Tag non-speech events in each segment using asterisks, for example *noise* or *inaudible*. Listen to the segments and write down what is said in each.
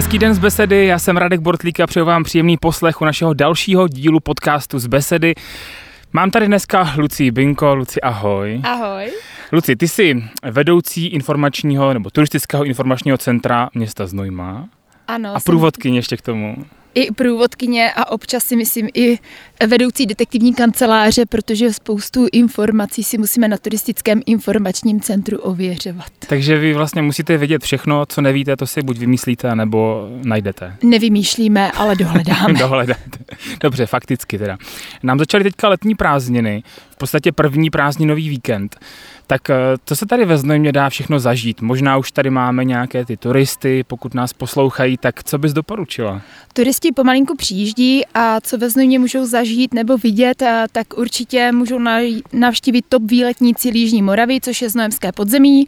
Hezký den z Besedy, já jsem Radek Bortlík a přeju vám příjemný poslech u našeho dalšího dílu podcastu z Besedy. Mám tady dneska Luci Binko. Luci, ahoj. Ahoj. Luci, ty jsi vedoucí informačního nebo turistického informačního centra města Znojma. Ano. A průvodkyně ještě k tomu i průvodkyně a občas si myslím i vedoucí detektivní kanceláře, protože spoustu informací si musíme na turistickém informačním centru ověřovat. Takže vy vlastně musíte vědět všechno, co nevíte, to si buď vymyslíte, nebo najdete. Nevymýšlíme, ale dohledáme. *laughs* Dohledáte. Dobře, fakticky teda. Nám začaly teďka letní prázdniny, v podstatě první prázdninový víkend. Tak eh, co se tady ve Znojmě dá všechno zažít? Možná už tady máme nějaké ty turisty, pokud nás poslouchají, tak co bys doporučila? Turisti pomalinku přijíždí a co ve Znojmě můžou zažít nebo vidět, eh, tak určitě můžou navštívit top výletní cíl Jižní Moravy, což je Znojemské podzemí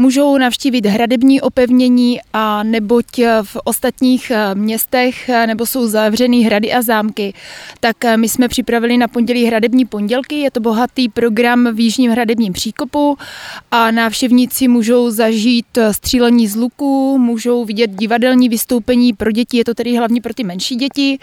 můžou navštívit hradební opevnění a neboť v ostatních eh, městech eh, nebo jsou zavřený hrady a zámky, tak eh, my jsme připravili na pondělí hradební pondělky. Je to bohatý program v Jižním hradebním příkopu a návštěvníci můžou zažít střílení z luku, můžou vidět divadelní vystoupení pro děti, je to tedy hlavně pro ty menší děti.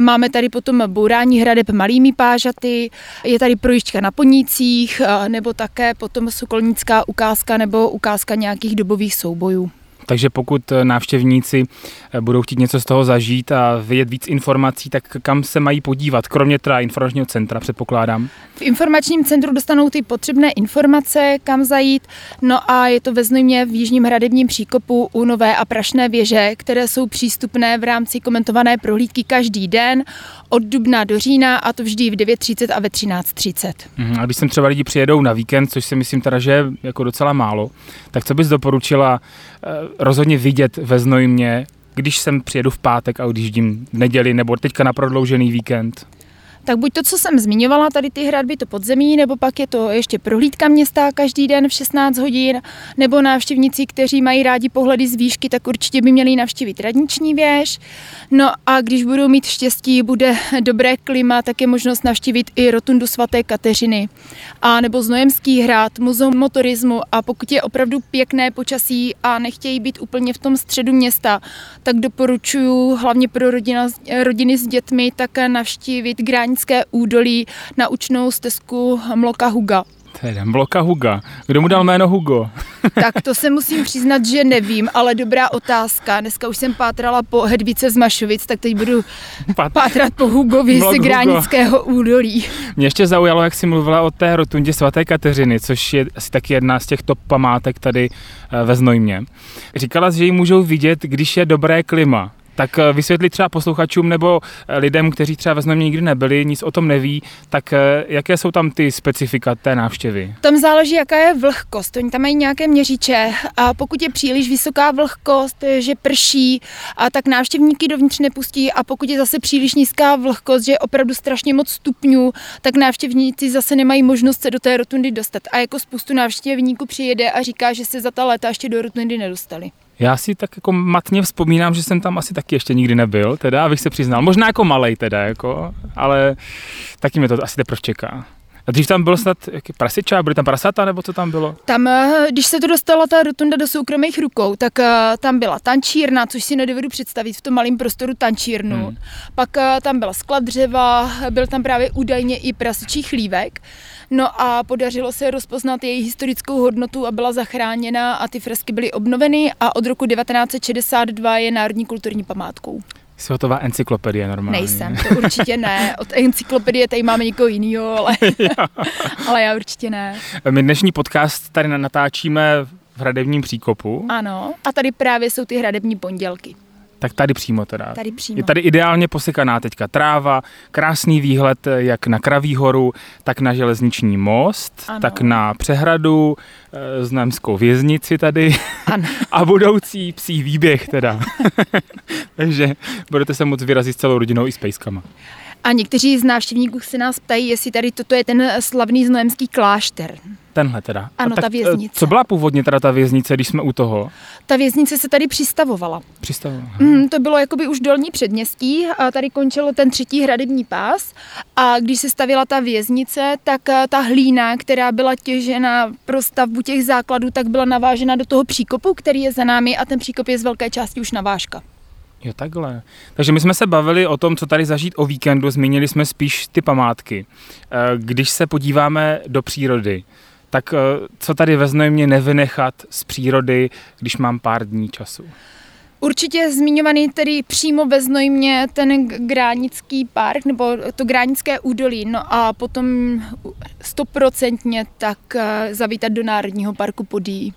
Máme tady potom bourání hradeb malými pážaty, je tady projížďka na ponících, nebo také potom sokolnická ukázka nebo ukázka nějakých dobových soubojů. Takže pokud eh, návštěvníci eh, budou chtít něco z toho zažít a vědět víc informací, tak kam se mají podívat, kromě teda informačního centra, předpokládám? V informačním centru dostanou ty potřebné informace, kam zajít. No a je to ve Znojmě v Jižním hradebním příkopu u Nové a Prašné věže, které jsou přístupné v rámci komentované prohlídky každý den od dubna do října a to vždy v 9.30 a ve 13.30. Mhm, a když sem třeba lidi přijedou na víkend, což si myslím teda, že je jako docela málo, tak co bys doporučila eh, rozhodně vidět ve Znojmě, když sem přijedu v pátek a odjíždím v neděli nebo teďka na prodloužený víkend? Tak buď to, co jsem zmiňovala, tady ty hradby to podzemí, nebo pak je to ještě prohlídka města každý den v 16 hodin, nebo návštěvníci, kteří mají rádi pohledy z výšky, tak určitě by měli navštívit radniční věž. No a když budou mít štěstí, bude dobré klima, tak je možnost navštívit i rotundu svaté Kateřiny. A nebo Znojemský hrad, muzeum motorismu a pokud je opravdu pěkné počasí a nechtějí být úplně v tom středu města, tak doporučuji hlavně pro rodina, rodiny s dětmi také navštívit Grání Káňské údolí na učnou stezku Mloka Huga. Teda Mloka Huga. Kdo mu dal jméno Hugo? *laughs* tak to se musím přiznat, že nevím, ale dobrá otázka. Dneska už jsem pátrala po Hedvice z Mašovic, tak teď budu Pat... pátrat po Hugovi z Gránického údolí. Mě ještě zaujalo, jak jsi mluvila o té rotundě svaté Kateřiny, což je asi taky jedna z těch top památek tady eh, ve Znojmě. Říkala, že ji můžou vidět, když je dobré klima. Tak eh, vysvětlit třeba posluchačům nebo eh, lidem, kteří třeba ve Znojmě nikdy nebyli, nic o tom neví, tak eh, jaké jsou tam ty specifika té návštěvy? Tam záleží, jaká je vlhkost. Oni tam mají nějaké měřiče a pokud je příliš vysoká vlhkost, že prší, a tak návštěvníky dovnitř nepustí a pokud je zase příliš nízká vlhkost, že je opravdu strašně moc stupňů, tak návštěvníci zase nemají možnost se do té rotundy dostat. A jako spoustu návštěvníků přijede a říká, že se za ta léta ještě do rotundy nedostali. Já si tak jako matně vzpomínám, že jsem tam asi taky ještě nikdy nebyl, teda, abych se přiznal. Možná jako malej teda, jako, ale taky mě to asi teprve čeká. A dřív tam bylo snad jaký prasiča, byly tam prasata, nebo co tam bylo? Tam, eh, když se to dostala ta rotunda do soukromých rukou, tak uh, tam byla tančírna, což si nedovedu představit v tom malém prostoru tančírnu. Hmm. Pak uh, tam byla sklad dřeva, byl tam právě údajně i prasičí chlívek. No a podařilo se rozpoznat její historickou hodnotu a byla zachráněna a ty fresky byly obnoveny a od roku 1962 je národní kulturní památkou. Jsi hotová encyklopedie normálně. Nejsem, *laughs* to určitě ne. Od encyklopedie tady máme někoho jiného, ale, *laughs* ale já určitě ne. My dnešní podcast tady natáčíme v hradebním příkopu. Ano, a tady právě jsou ty hradební pondělky. Tak tady přímo teda. Tady přímo. Je tady ideálně posekaná teďka tráva, krásný výhled jak na Kraví horu, tak na železniční most, ano. tak na přehradu, e, znamskou věznici tady ano. *laughs* a budoucí psí výběh teda. *laughs* *laughs* Takže budete se moc vyrazit s celou rodinou i s pejskama. A někteří z návštěvníků se nás ptají, jestli tady toto je ten slavný znojemský klášter. Tenhle teda. Ano, tak, ta eh, věznice. Co byla původně teda ta věznice, když jsme u toho? Ta věznice se tady přistavovala. Přistavovala. Mm, to bylo jakoby už dolní předměstí a tady končilo ten třetí hradební pás a když se stavila ta věznice, tak eh, ta hlína, která byla těžena pro stavbu těch základů, tak byla navážena do toho příkopu, který je za námi a ten příkop je z velké části už navážka. Jo, takhle. Takže my jsme se bavili o tom, co tady zažít o víkendu, zmínili jsme spíš ty památky. Eh, Když se podíváme do přírody, tak eh, co tady ve Znojmě nevynechat z přírody, když mám pár dní času? Určitě zmiňovaný tedy přímo ve Znojmě ten Gránický park nebo to Gránické údolí, no a potom stoprocentně tak eh, zavítat do Národního parku Podí.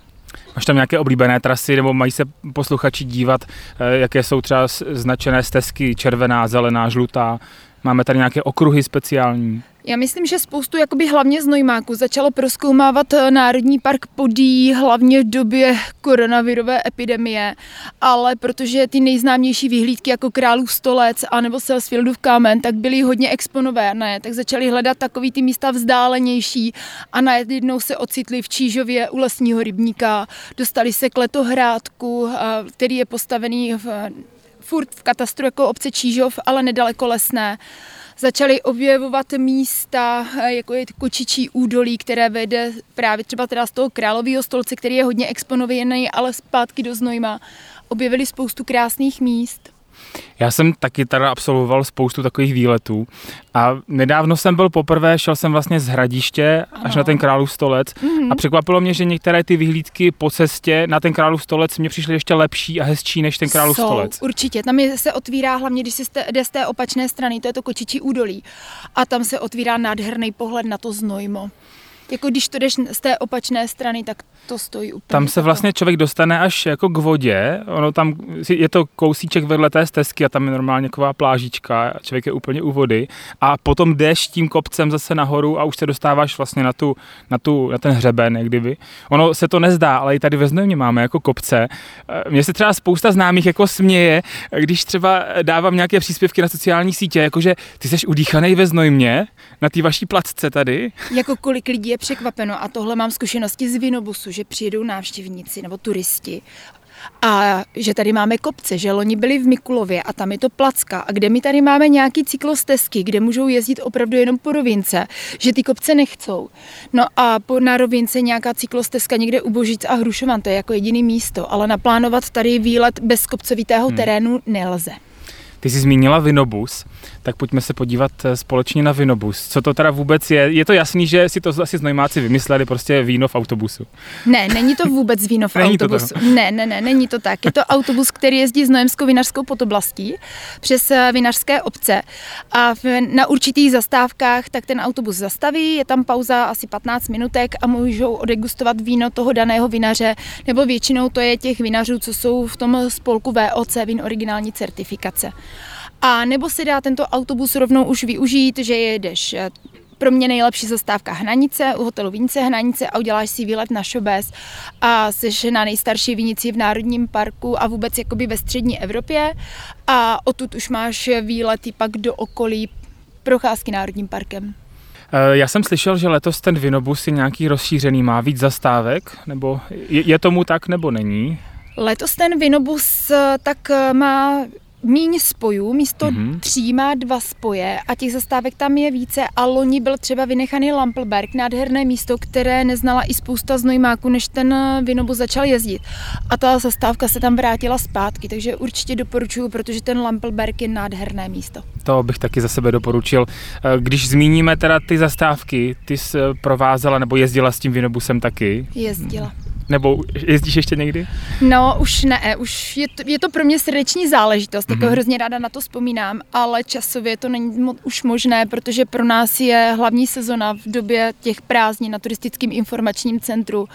Máš tam nějaké oblíbené trasy, nebo mají se posluchači dívat, eh, jaké jsou třeba značené stezky, červená, zelená, žlutá? Máme tady nějaké okruhy speciální? Já myslím, že spoustu jakoby hlavně znojmáků začalo proskoumávat eh, Národní park Podí hlavně v době koronavirové epidemie, ale protože ty nejznámější vyhlídky jako Králův stolec a nebo Selsfieldův kámen, tak byly hodně exponované, tak začali hledat takový ty místa vzdálenější a najednou se ocitli v Čížově u lesního rybníka, dostali se k Letohrádku, eh, který je postavený v, furt v katastru jako obce Čížov, ale nedaleko lesné začali objevovat místa, eh, jako je Kočičí údolí, které vede právě třeba teda z toho králového stolce, který je hodně exponovaný, ale zpátky do Znojma. Objevili spoustu krásných míst. Já jsem taky teda absolvoval spoustu takových výletů a nedávno jsem byl poprvé, šel jsem vlastně z hradiště až Ano. na ten Králův stolec Mhm. a překvapilo mě, že některé ty vyhlídky po cestě na ten Králův stolec mě přišly ještě lepší a hezčí než ten Králův Jsou, stolec. Určitě, tam je, se otvírá hlavně, když si jste, jde z té opačné strany, to je to Kočičí údolí. A tam se otvírá nádherný pohled na to Znojmo. Jako když to jdeš z té opačné strany, tak to stojí úplně. Tam se vlastně člověk dostane až jako k vodě, ono tam, je to kousíček vedle té stezky a tam je normálně taková plážička, a člověk je úplně u vody a potom jdeš tím kopcem zase nahoru a už se dostáváš vlastně na, tu, na, tu, na ten hřeben, jak kdyby. Ono se to nezdá, ale i tady ve Znojmě máme jako kopce. Eh, Mně se třeba spousta známých jako směje, když třeba dávám nějaké příspěvky na sociální sítě, jakože ty jsi udýchanej ve Znojmě, na té vaší placce tady. Jako kolik lidí je překvapeno a tohle mám zkušenosti z Vinobusu, že přijedou návštěvníci nebo turisti a že tady máme kopce, že loni byli v Mikulově a tam je to placka a kde my tady máme nějaký cyklostezky, kde můžou jezdit opravdu jenom po rovince, že ty kopce nechcou. No a po, na rovince nějaká cyklostezka někde u Božic a Hrušovan, to je jako jediný místo, ale naplánovat tady výlet bez kopcovitého Hmm. terénu nelze. Ty jsi zmínila Vinobus, tak pojďme se podívat eh, společně na Vinobus. Co to teda vůbec je? Je to jasný, že si to asi znojmáci vymysleli, prostě víno v autobusu. Ne, není to vůbec víno v *laughs* Není to autobusu. Ne, ne, ne, není to tak. Je to autobus, který jezdí z Nojemskou vinařskou podoblastí přes eh, vinařské obce a v, na určitých zastávkách tak ten autobus zastaví, je tam pauza asi 15 minutek a můžou odegustovat víno toho daného vinaře, nebo většinou to je těch vinařů, co jsou v tom spolku VOC, vín originální certifikace. A nebo se dá tento autobus rovnou už využít, že jedeš eh, pro mě nejlepší zastávka Hnanice, u hotelu Vinice Hnanice a uděláš si výlet na Šobes a jsi na nejstarší vinici v Národním parku a vůbec jakoby ve střední Evropě a odtud už máš výlety pak do okolí procházky Národním parkem. Eh, Já jsem slyšel, že letos ten Vinobus je nějaký rozšířený, má víc zastávek, nebo je, je tomu tak, nebo není? Letos ten Vinobus eh, tak má míň spojů, místo Mhm. mm-hmm. tří má dva spoje a těch zastávek tam je více a loni byl třeba vynechaný Lampelberg, nádherné místo, které neznala i spousta znojmáků, než ten eh, Vinobus začal jezdit. A ta zastávka se tam vrátila zpátky, takže určitě doporučuju, protože ten Lampelberg je nádherné místo. To bych taky za sebe doporučil. Eh, Když zmíníme teda ty zastávky, ty jsi eh, provázela nebo jezdila s tím Vinobusem taky? Jezdila. Nebo jezdíš ještě někdy? No, už ne, už je to, je to pro mě srdeční záležitost, mm-hmm. jako hrozně ráda na to vzpomínám, ale časově to není mo- už možné, protože pro nás je hlavní sezona v době těch prázdnin na turistickém informačním centru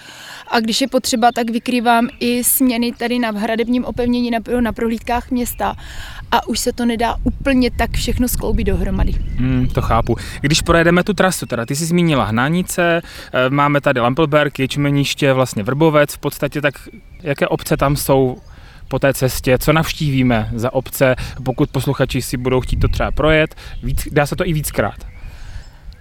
a když je potřeba, tak vykrývám i směny tady na hradebním opevnění na, na prohlídkách města a už se to nedá úplně tak všechno skloubit dohromady. Hmm, to chápu. Když projedeme tu trasu, teda ty jsi zmínila Hnánice, eh, máme tady Lampelberg, Ječmeniště, vlastně Vrbovec, v podstatě tak jaké obce tam jsou po té cestě, co navštívíme za obce, pokud posluchači si budou chtít to třeba projet, víc, dá se to i víckrát.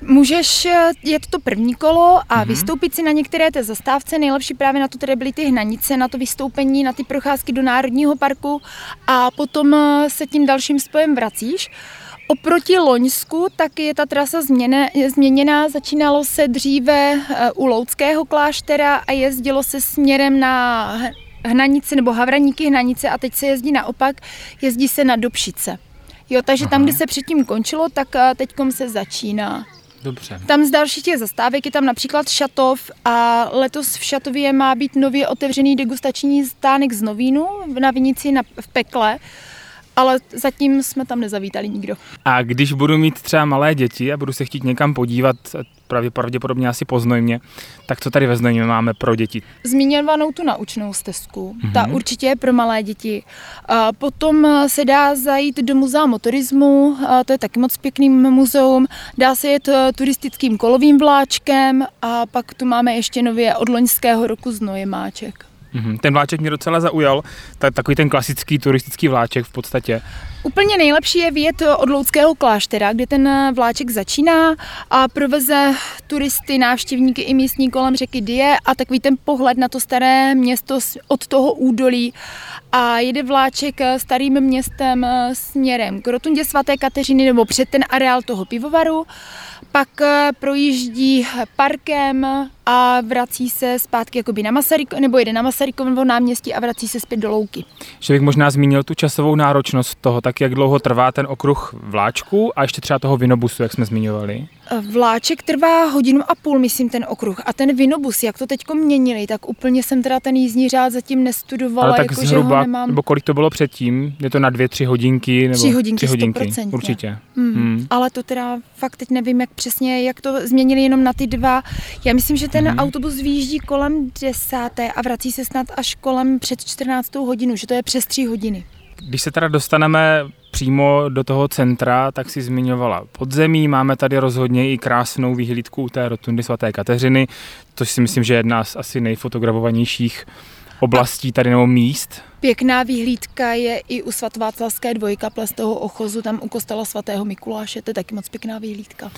Můžeš eh, jet to první kolo a mm-hmm. vystoupit si na některé té zastávce. Nejlepší právě na to tady byly ty hnanice, na to vystoupení, na ty procházky do Národního parku a potom eh, se tím dalším spojem vracíš. Oproti Loňsku tak je ta trasa změne, změněná. Začínalo se dříve eh, u Loudského kláštera a jezdilo se směrem na Hnanice nebo Havraníky Hnanice a teď se jezdí naopak, jezdí se na Dobšice. Jo, takže Aha. tam, kde se předtím končilo, tak teďkom se začíná. Dobře. Tam z dalších těch zastávek je tam například Šatov a letos v Šatově má být nově otevřený degustační stánek z Novínu na Vinici na, v Pekle ale zatím jsme tam nezavítali nikdo. A když budu mít třeba malé děti a budu se chtít někam podívat, pravdě, pravděpodobně asi po Znojmě, tak co tady ve Znojmě máme pro děti? Zmiňovanou tu naučnou stezku, mm-hmm. ta určitě je pro malé děti. A potom se dá zajít do muzea motorismu, a to je taky moc pěkný muzeum. Dá se jet e, turistickým kolovým vláčkem a pak tu máme ještě nově od loňského roku Znojemáček. Mm-hmm. Ten vláček mě docela zaujal, tak, takový ten klasický turistický vláček v podstatě. Úplně nejlepší je vyjet od Loudského kláštera, kde ten vláček začíná a proveze turisty, návštěvníky i místní kolem řeky Die a takový ten pohled na to staré město od toho údolí a jede vláček starým městem směrem k rotundě svaté Kateřiny nebo před ten areál toho pivovaru pak projíždí parkem, a vrací se zpátky jakoby na Masaryk, nebo jede na Masarykovo náměstí a vrací se zpět do Louky. Že bych možná zmínil tu časovou náročnost toho, tak jak dlouho trvá ten okruh vláčku a ještě třeba toho vinobusu, jak jsme zmiňovali? Vláček trvá hodinu a půl, myslím, ten okruh. A ten vinobus, jak to teď měnili, tak úplně jsem teda ten jízdní řád zatím nestudovala. Ale tak jako, zhruba, že ho nemám... nebo kolik to bylo předtím? Je to na dvě, tři hodinky? Nebo tři hodinky, tři hodinky 100%. Určitě. Hmm. Hmm. Ale to teda fakt teď nevím, jak přesně, jak to změnili jenom na ty dva. Já myslím, že ten hmm. autobus vyjíždí kolem desáté a vrací se snad až kolem před 14. hodinu, že to je přes tři hodiny. Když se teda dostaneme přímo do toho centra, tak si zmiňovala podzemí. Máme tady rozhodně i krásnou výhlídku té rotundy svaté Kateřiny, což si myslím, že je jedna z asi nejfotografovanějších oblastí tady nebo míst. Pěkná výhlídka je i u svatováclavské dvojkaple z toho ochozu, tam u kostela svatého Mikuláše, to je taky moc pěkná výhlídka.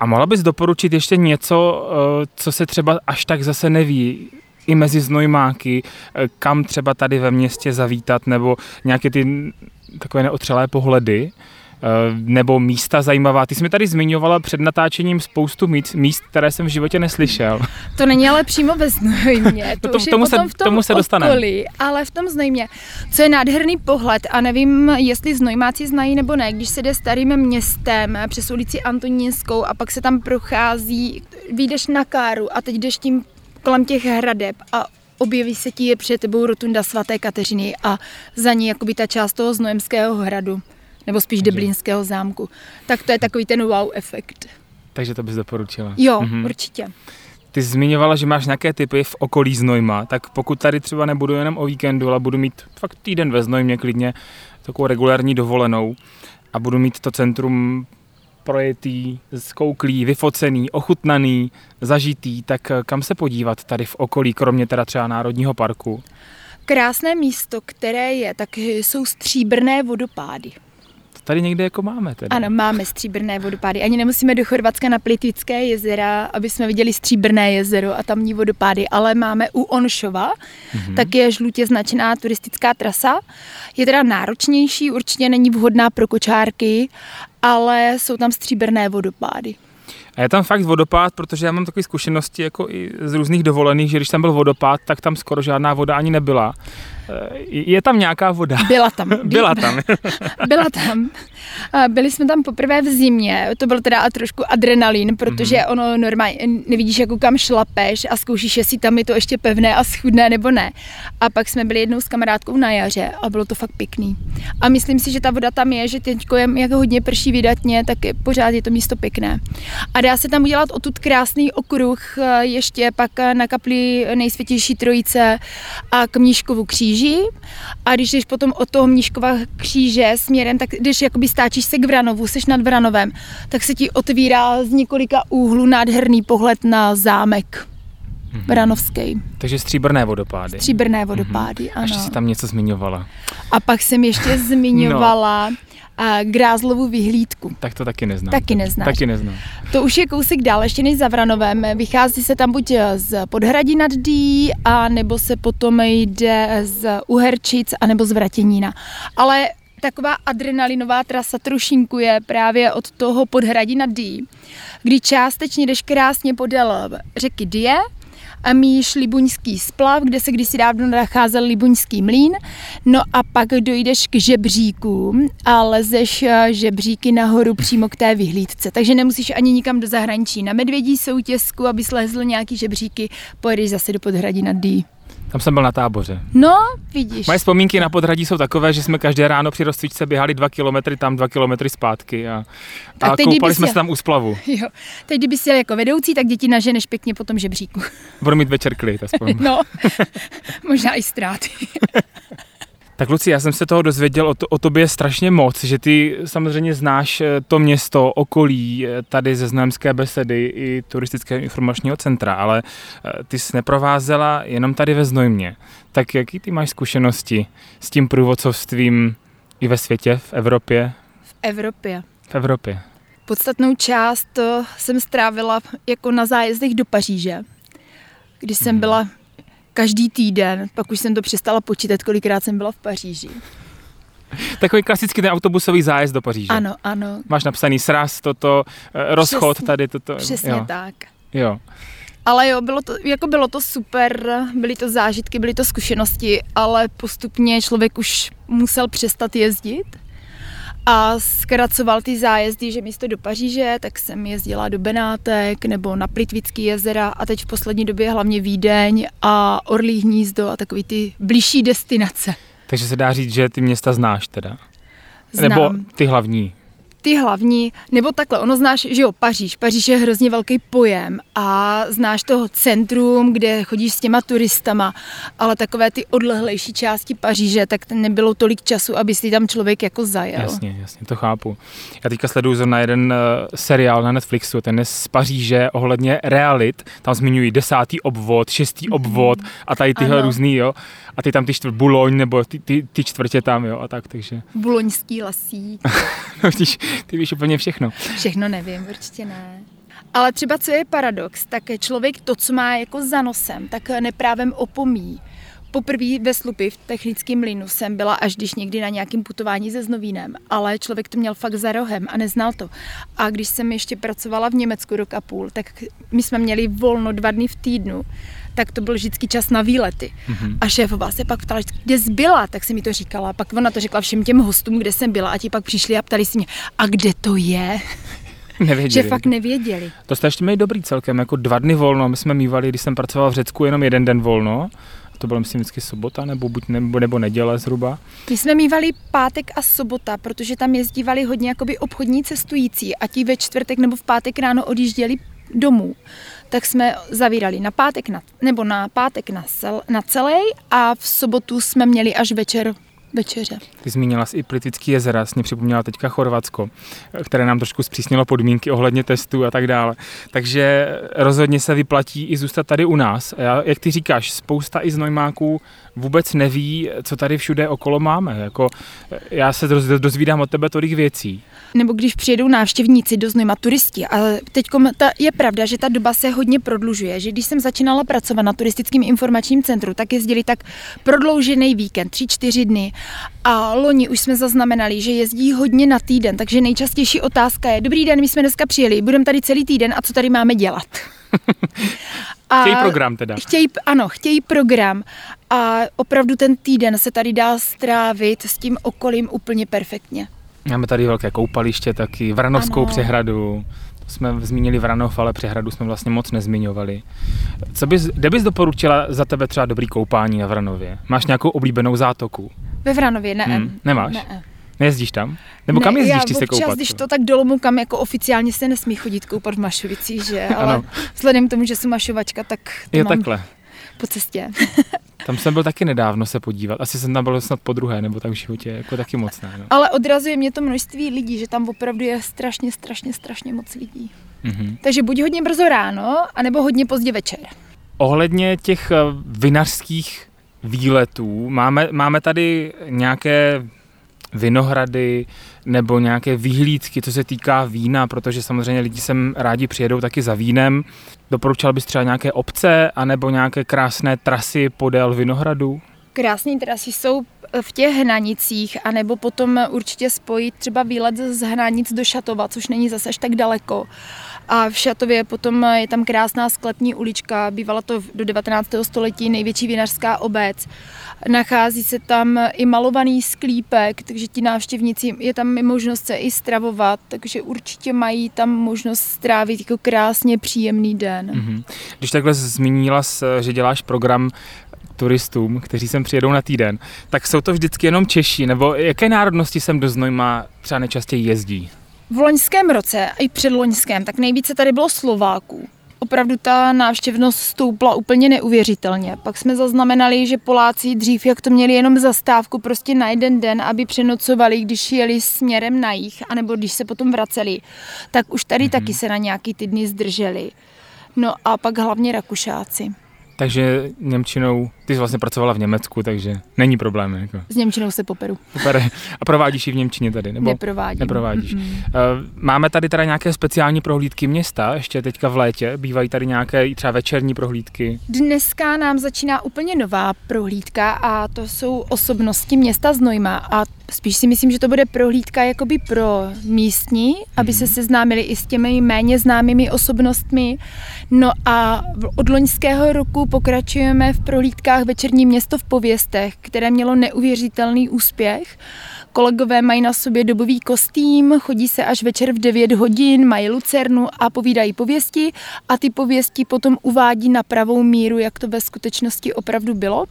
A mohla bys doporučit ještě něco, eh, co se třeba až tak zase neví, i mezi znojmáky, eh, kam třeba tady ve městě zavítat, nebo nějaké ty takové neotřelé pohledy, eh, nebo místa zajímavá. Ty jsi mi tady zmiňovala před natáčením spoustu míst, míst které jsem v životě neslyšel. *laughs* To není ale přímo ve Znojmě, *laughs* to, to už tomu, je se, v tom tomu se dostaneme. Okolí, ale v tom Znojmě, co je nádherný pohled a nevím, jestli Znojmáci znají nebo ne, když se jde starým městem přes ulici Antonínskou a pak se tam prochází, vyjdeš na Káru a teď jdeš tím kolem těch hradeb a objeví se ti je před tebou rotunda svaté Kateřiny a za ní jakoby ta část toho znojemského hradu, nebo spíš Deblínského zámku. Tak to je takový ten wow efekt. Takže to bys doporučila. Jo, mhm. určitě. Ty jsi zmiňovala, že máš nějaké typy v okolí Znojma, tak pokud tady třeba nebudu jenom o víkendu, ale budu mít fakt týden ve Znojmě klidně takovou regulární dovolenou a budu mít to centrum projetý, zkouklý, vyfocený, ochutnaný, zažitý, tak eh, kam se podívat tady v okolí, kromě teda třeba Národního parku? Krásné místo, které je, tak jsou stříbrné vodopády tady někde jako máme. Tedy. Ano, máme stříbrné vodopády. Ani nemusíme do Chorvatska na Plitvické jezera, aby jsme viděli stříbrné jezero a tamní vodopády, ale máme u Onšova, mm-hmm. tak je žlutě značená turistická trasa. Je teda náročnější, určitě není vhodná pro kočárky, ale jsou tam stříbrné vodopády. A je tam fakt vodopád, protože já mám takové zkušenosti jako i z různých dovolených, že když tam byl vodopád, tak tam skoro žádná voda ani nebyla. Je tam nějaká voda? Byla tam. *laughs* Byla tam. *laughs* Byla tam. Byli jsme tam poprvé v zimě, to byl teda trošku adrenalin, protože mm-hmm. ono normálně nevidíš, jako kam šlapeš a zkoušíš, jestli tam je to ještě pevné a schudné nebo ne. A pak jsme byli jednou s kamarádkou na jaře a bylo to fakt pěkný. A myslím si, že ta voda tam je, že teď je jako hodně prší vydatně, tak pořád je to místo pěkné. A dá se tam udělat odtud krásný okruh, ještě pak na kapli nejsvětější trojice a k Mníškovu kříži a když jdeš potom od toho Mníškova kříže směrem, tak když jakoby stáčíš se k Vranovu, seš nad Vranovem, tak se ti otvírá z několika úhlů nádherný pohled na zámek. mm-hmm. Vranovský. Takže stříbrné vodopády. Stříbrné vodopády, mm-hmm. ano. Ještě si tam něco zmiňovala. A pak jsem ještě *laughs* zmiňovala no. A Grázlovu vyhlídku. Tak to taky neznám. Taky neznáš. Taky neznám. To už je kousek dál, ještě než za Vranovem. Vychází se tam buď z Podhradí nad Dí, a nebo se potom jde z Uherčic, a nebo z Vratěnína. Ale taková adrenalinová trasa trošinkuje právě od toho Podhradí nad Dí, kdy částečně jdeš krásně podél řeky Die, míš Libuňský splav, kde se kdysi dávno nacházel Libuňský mlín. No a pak dojdeš k žebříku a lezeš eh, žebříky nahoru přímo k té vyhlídce. Takže nemusíš ani nikam do zahraničí na medvědí soutězku, aby slezl nějaký žebříky, pojedeš zase do podhradí nad Dí. Tam jsem byl na táboře. No, vidíš. Moje vzpomínky na podhradí jsou takové, že jsme každé ráno při rozcvičce běhali dva kilometry tam, dva kilometry zpátky a, a teď, koupali jsme se tam u splavu. *laughs* Jo. Teď, kdyby jsi jel jako vedoucí, tak děti naženeš pěkně po tom žebříku. Budu mít večer klid aspoň. *laughs* no, *laughs* možná i ztráty. Tak Luci, já jsem se toho dozvěděl o, to, o tobě strašně moc, že ty samozřejmě znáš eh, to město, okolí, eh, tady ze Znojemské besedy i turistického informačního centra, ale eh, ty jsi neprovázela jenom tady ve Znojmě. Tak jaký ty máš zkušenosti s tím průvodcovstvím i ve světě, v Evropě? V Evropě. V Evropě. Podstatnou část jsem strávila jako na zájezdech do Paříže, kdy jsem hmm. byla každý týden, pak už jsem to přestala počítat, kolikrát jsem byla v Paříži. Takový klasický ten autobusový zájezd do Paříže. Ano, ano. Máš napsaný sraz, toto, eh, rozchod přesně, tady, toto. Přesně jo. tak. Jo. Ale jo, bylo to, jako bylo to super, byly to zážitky, byly to zkušenosti, ale postupně člověk už musel přestat jezdit a zkracoval ty zájezdy, že místo do Paříže, tak jsem jezdila do Benátek nebo na Plitvický jezera a teď v poslední době hlavně Vídeň a Orlí hnízdo a takový ty blížší destinace. Takže se dá říct, že ty města znáš teda? Znám. Nebo ty hlavní? Ty hlavní, nebo takhle, ono znáš, že jo, Paříž. Paříž je hrozně velký pojem a znáš toho centrum, kde chodíš s těma turistama, ale takové ty odlehlejší části Paříže, tak nebylo tolik času, aby si tam člověk jako zajel. Jasně, jasně, to chápu. Já teďka sleduju na jeden uh, seriál na Netflixu, ten je z Paříže ohledně realit, tam zmiňují desátý obvod, šestý mm-hmm. obvod a tady tyhle ano. různý, jo. A ty tam ty čtvrt Buloň, nebo ty, ty, ty čtvrtě tam, jo, a tak, takže. Buloňský lesí. *laughs* no, vidíš, *laughs* ty víš úplně všechno. Všechno nevím, určitě ne. Ale třeba co je paradox, tak člověk to, co má jako za nosem, tak neprávem opomí. Poprvé ve Slupy v technickém mlínu jsem byla až když někdy na nějakém putování se Znovínem, ale člověk to měl fakt za rohem a neznal to. A když jsem ještě pracovala v Německu rok a půl, tak my jsme měli volno dva dny v týdnu tak to byl vždycky čas na výlety. Mm-hmm. A šéfová se pak ptala, kde jsi byla, tak si mi to říkala. Pak ona to řekla všem těm hostům, kde jsem byla a ti pak přišli a ptali si mě, a kde to je? *laughs* Nevěděli. Že fakt nevěděli. To jste ještě měli dobrý celkem, jako dva dny volno. My jsme mývali, když jsem pracoval v Řecku, jenom jeden den volno. To bylo myslím vždycky sobota nebo, buď nebo, nebo neděle zhruba. My jsme mývali pátek a sobota, protože tam jezdívali hodně jakoby obchodní cestující a ti ve čtvrtek nebo v pátek ráno odjížděli domů tak jsme zavírali na pátek na, nebo na pátek na, cel, na celý a v sobotu jsme měli až večer večeře. Ty zmínila jsi i Plitický jezera, s připomněla teďka Chorvatsko, které nám trošku zpřísnilo podmínky ohledně testů a tak dále. Takže rozhodně se vyplatí i zůstat tady u nás. Jak ty říkáš, spousta i znojmáků vůbec neví, co tady všude okolo máme. Jako, já se dozvídám od tebe tolik věcí nebo když přijedou návštěvníci do Znojma turisti. A teď je pravda, že ta doba se hodně prodlužuje, že když jsem začínala pracovat na turistickém informačním centru, tak jezdili tak prodloužený víkend, tři, čtyři dny. A loni už jsme zaznamenali, že jezdí hodně na týden, takže nejčastější otázka je, dobrý den, my jsme dneska přijeli, budeme tady celý týden a co tady máme dělat? A chtějí program teda. Chtějí, ano, chtějí program a opravdu ten týden se tady dá strávit s tím okolím úplně perfektně. Máme tady velké koupaliště taky, Vranovskou ano. přehradu, jsme zmínili Vranov, ale přehradu jsme vlastně moc nezmiňovali. Co bys, kde bys doporučila za tebe třeba dobrý koupání na Vranově? Máš nějakou oblíbenou zátoku? Ve Vranově ne. Hmm, nemáš? Ne. Nejezdíš tam? Nebo kam jezdíš ty se koupat? když to tak dolů kam jako oficiálně se nesmí chodit koupat v Mašovicích, že? *laughs* Ale vzhledem k tomu, že jsem Mašovačka, tak to je mám takhle. po cestě. *laughs* Tam jsem byl taky nedávno se podívat. Asi jsem tam byl snad po druhé, nebo tak v životě, jako taky moc ne. No. Ale odrazuje mě to množství lidí, že tam opravdu je strašně, strašně, strašně moc lidí. Mm-hmm. Takže buď hodně brzo ráno, anebo hodně pozdě večer. ohledně těch eh, vinařských výletů, máme, máme tady nějaké vinohrady nebo nějaké vyhlídky, co se týká vína, protože samozřejmě lidi sem rádi přijedou taky za vínem. Doporučal bys třeba nějaké obce anebo nějaké krásné trasy podél vinohradu? Krásné trasy jsou v těch hranicích, anebo potom určitě spojit třeba výlet z hranic do Šatova, což není zase až tak daleko. A v Šatově potom je tam krásná sklepní ulička, bývala to do 19. století největší vinařská obec. Nachází se tam i malovaný sklípek, takže ti návštěvníci, je tam i možnost se i stravovat, takže určitě mají tam možnost strávit jako krásně příjemný den. Mm-hmm. Když takhle zmínila, že děláš program turistům, kteří sem přijedou na týden, tak jsou to vždycky jenom Češi, nebo jaké národnosti sem do Znojma třeba nejčastěji jezdí? V loňském roce a i předloňském, tak nejvíce tady bylo Slováků. Opravdu ta návštěvnost stoupla úplně neuvěřitelně. Pak jsme zaznamenali, že Poláci dřív, jak to měli jenom zastávku prostě na jeden den, aby přenocovali, když jeli směrem na jich, anebo když se potom vraceli, tak už tady mm-hmm. taky se na nějaký ty dny zdrželi. No a pak hlavně Rakušáci. Takže Němčinou, ty jsi vlastně pracovala v Německu, takže není problém. Jako. S Němčinou se poperu. Popere. A provádíš ji v Němčině tady? Nebo Neprovádím. Neprovádíš. Mm-hmm. Máme tady teda nějaké speciální prohlídky města, ještě teďka v létě, bývají tady nějaké třeba večerní prohlídky? Dneska nám začíná úplně nová prohlídka a to jsou osobnosti města Znojma a spíš si myslím, že to bude prohlídka jakoby pro místní, aby mm-hmm. se mhm. seznámili i s těmi méně známými osobnostmi. No a od loňského roku pokračujeme v prohlídkách Večerní město v pověstech, které mělo neuvěřitelný úspěch. Kolegové mají na sobě dobový kostým, chodí se až večer v 9 hodin, mají lucernu a povídají pověsti a ty pověsti potom uvádí na pravou míru, jak to ve skutečnosti opravdu bylo.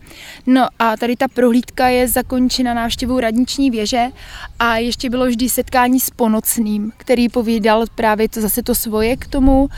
No a tady ta prohlídka je zakončena návštěvou radniční věže a ještě bylo vždy setkání s ponocným, který povídal právě to zase to svoje k tomu.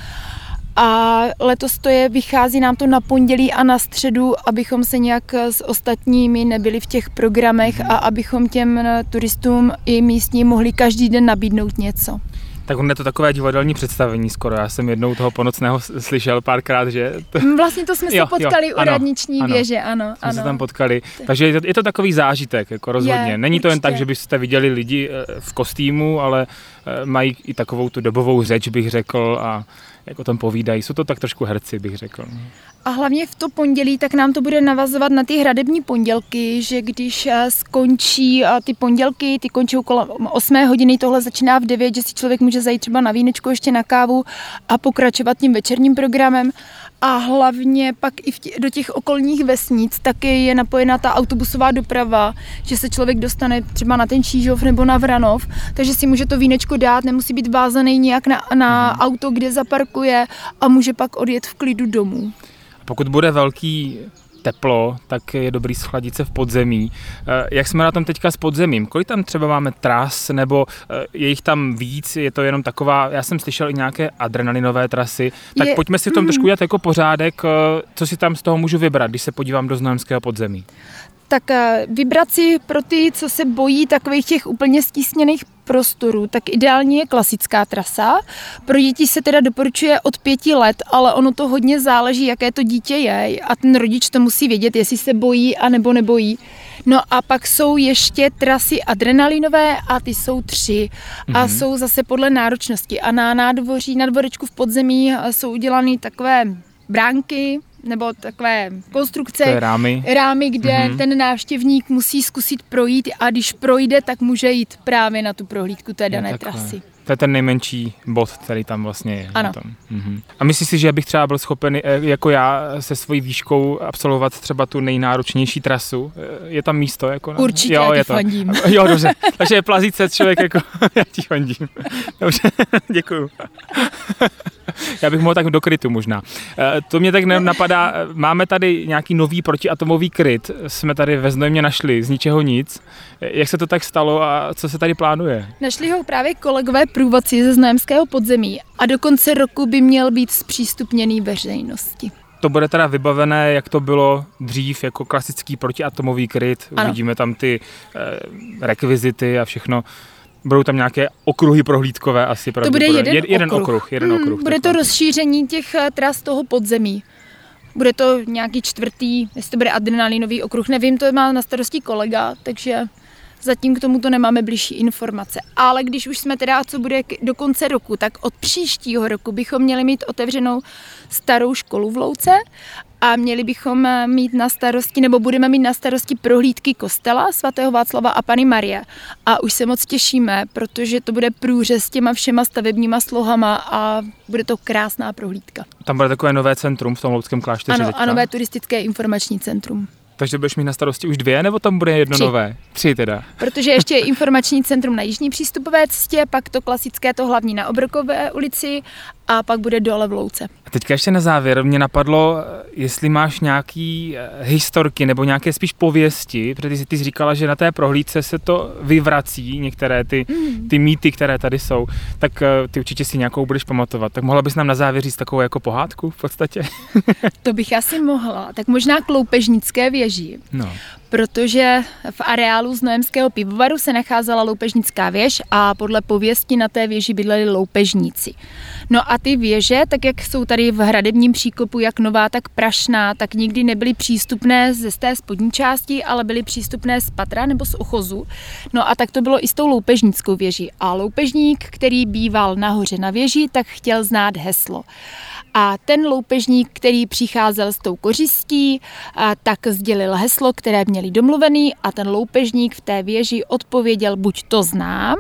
A letos to je, vychází nám to na pondělí a na středu, abychom se nějak s ostatními nebyli v těch programech a abychom těm turistům i místním mohli každý den nabídnout něco. Tak on je to takové divadelní představení skoro. Já jsem jednou toho ponocného slyšel párkrát, že... To... Mm, vlastně to jsme se jo, potkali jo, u ano, radniční ano, věže, ano. Jsme ano. se tam potkali. Takže je to, je to takový zážitek, jako rozhodně. Je, Není to určitě. jen tak, že byste viděli lidi eh, v kostýmu, ale eh, mají i takovou tu dobovou řeč, bych řekl, a jak o tom povídají. Jsou to tak trošku herci, bych řekl. A hlavně v to pondělí, tak nám to bude navazovat na ty hradební pondělky, že když eh, skončí eh, ty pondělky, ty končí okolo 8 hodiny, tohle začíná v 9, že si člověk může zajít třeba na vínečku ještě na kávu a pokračovat tím večerním programem. A hlavně pak i tě, do těch okolních vesnic taky je napojena ta autobusová doprava, že se člověk dostane třeba na ten Čížov nebo na Vranov, takže si může to vínečko dát, nemusí být vázaný nějak na, na mhm. auto, kde zaparkuje a může pak odjet v klidu domů. Pokud bude velký teplo, tak je dobrý schladit se v podzemí. Eh, jak jsme na tom teďka s podzemím? Kolik tam třeba máme tras, nebo eh, je jich tam víc, je to jenom taková, já jsem slyšel i nějaké adrenalinové trasy, tak je, pojďme si v tom mm. trošku udělat jako pořádek, eh, co si tam z toho můžu vybrat, když se podívám do znojemského podzemí tak vybrat si pro ty, co se bojí takových těch úplně stísněných prostorů, tak ideální je klasická trasa. Pro děti se teda doporučuje od pěti let, ale ono to hodně záleží, jaké to dítě je a ten rodič to musí vědět, jestli se bojí a nebo nebojí. No a pak jsou ještě trasy adrenalinové a ty jsou tři a mm-hmm. jsou zase podle náročnosti. A na nádvoří, na dvorečku v podzemí jsou udělány takové bránky, nebo takové konstrukce, rámy. rámy, kde mm-hmm. ten návštěvník musí zkusit projít a když projde, tak může jít právě na tu prohlídku té dané trasy. To je ten nejmenší bod, který tam vlastně je. Ano. Tam. Mhm. A myslíš si, že bych třeba byl schopen, eh, jako já, se svojí výškou absolvovat třeba tu nejnáročnější trasu? Eh, je tam místo? Jako na... Určitě, jo, já je to. fandím. *laughs* Jo, dobře. Takže je se člověk jako, *laughs* já ti fandím. Dobře, *laughs* děkuju. Já bych mohl tak do krytu možná. Eh, to mě tak napadá, máme tady nějaký nový protiatomový kryt, jsme tady ve Znojmě našli, z ničeho nic. Jak se to tak stalo a co se tady plánuje? Našli ho právě kolegové průvodci ze Znojemského podzemí a do konce roku by měl být zpřístupněný veřejnosti. To bude teda vybavené, jak to bylo dřív, jako klasický protiatomový kryt. Ano. Uvidíme tam ty eh, rekvizity a všechno. Budou tam nějaké okruhy prohlídkové asi. To bude jeden, jeden okruh. okruh jeden hmm, okruh bude to rozšíření těch eh, tras toho podzemí. Bude to nějaký čtvrtý, jestli to bude adrenalinový okruh, nevím, to má na starosti kolega, takže Zatím k tomuto nemáme blížší informace. Ale když už jsme teda, co bude do konce roku, tak od příštího roku bychom měli mít otevřenou starou školu v Louce a měli bychom eh, mít na starosti, nebo budeme mít na starosti prohlídky kostela svatého Václava a Pany Marie. A už se moc těšíme, protože to bude průřez s těma všema stavebníma slohama a bude to krásná prohlídka. Tam bude takové nové centrum v tom Louckém klášteře. Ano, a nové turistické informační centrum. Takže budeš mít na starosti už dvě, nebo tam bude jedno Tři. nové? Tři teda. Protože ještě je informační centrum na Jižní přístupové cestě, pak to klasické, to hlavní na Obrokové ulici a pak bude dole v Louce. A teďka ještě na závěr mě napadlo, jestli máš nějaký eh, historky nebo nějaké spíš pověsti, protože ty, ty jsi říkala, že na té prohlídce se to vyvrací, některé ty, Mm. ty mýty, které tady jsou, tak eh, ty určitě si nějakou budeš pamatovat. Tak mohla bys nám na závěr říct takovou jako pohádku v podstatě? *laughs* To bych asi mohla. Tak možná k loupežnické věži. No. Protože v areálu Znojemského pivovaru se nacházela loupežnická věž a podle pověsti na té věži bydleli loupežníci. No a ty věže, tak jak jsou tady v hradebním příkopu, jak nová, tak prašná, tak nikdy nebyly přístupné ze té spodní části, ale byly přístupné z patra nebo z ochozu. No a tak to bylo i s tou loupežnickou věží. A loupežník, který býval nahoře na věži, tak chtěl znát heslo. A ten loupežník, který přicházel s tou kořistí, tak sdělil heslo, které měli domluvený a ten loupežník v té věži odpověděl buď to znám,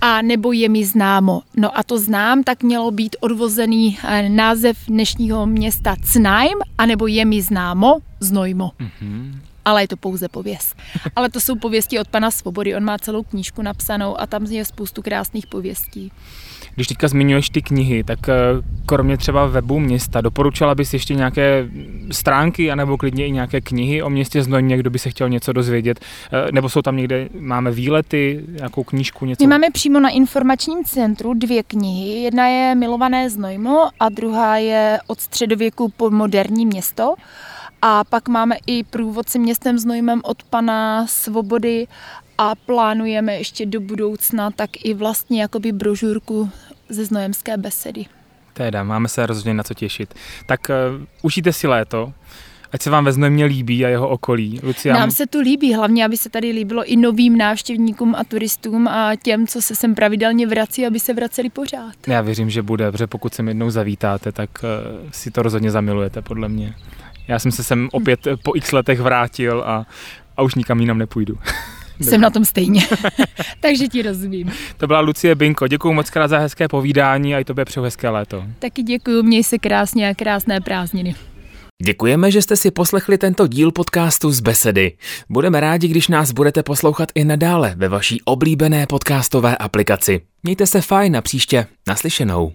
a nebo je mi známo. No a to znám, tak mělo být odvozený eh, název dnešního města Cnajm, a nebo je mi známo Znojmo. Mm-hmm. Ale je to pouze pověst. Ale to jsou pověsti od pana Svobody, on má celou knížku napsanou a tam je spoustu krásných pověstí. Když teďka zmiňuješ ty knihy, tak eh, kromě třeba webu města, doporučila bys ještě nějaké stránky, anebo klidně i nějaké knihy o městě Znojmě, kdo by se chtěl něco dozvědět, Eh, nebo jsou tam někde, máme výlety, nějakou knížku, něco? My máme přímo na informačním centru dvě knihy. Jedna je Milované Znojmo a druhá je Od středověku po moderní město. A pak máme i průvodce městem Znojmem od pana Svobody a plánujeme ještě do budoucna tak i vlastně jakoby brožurku ze Znojemské besedy. Teda, máme se rozhodně na co těšit. Tak uh, užijte si léto, ať se vám ve Znojmě líbí a jeho okolí. Lucia, Nám se tu líbí, hlavně aby se tady líbilo i novým návštěvníkům a turistům a těm, co se sem pravidelně vrací, aby se vraceli pořád. já věřím, že bude, protože pokud sem jednou zavítáte, tak uh, si to rozhodně zamilujete, podle mě. Já jsem se sem opět po x letech vrátil a, a už nikam jinam nepůjdu. *laughs* Jsem na tom stejně, *laughs* takže ti rozumím. To byla Lucie Binko, děkuji moc krát za hezké povídání a i tobě přeju hezké léto. Taky děkuji, měj se krásně a krásné prázdniny. Děkujeme, že jste si poslechli tento díl podcastu z Besedy. Budeme rádi, když nás budete poslouchat i nadále ve vaší oblíbené podcastové aplikaci. Mějte se fajn a příště naslyšenou.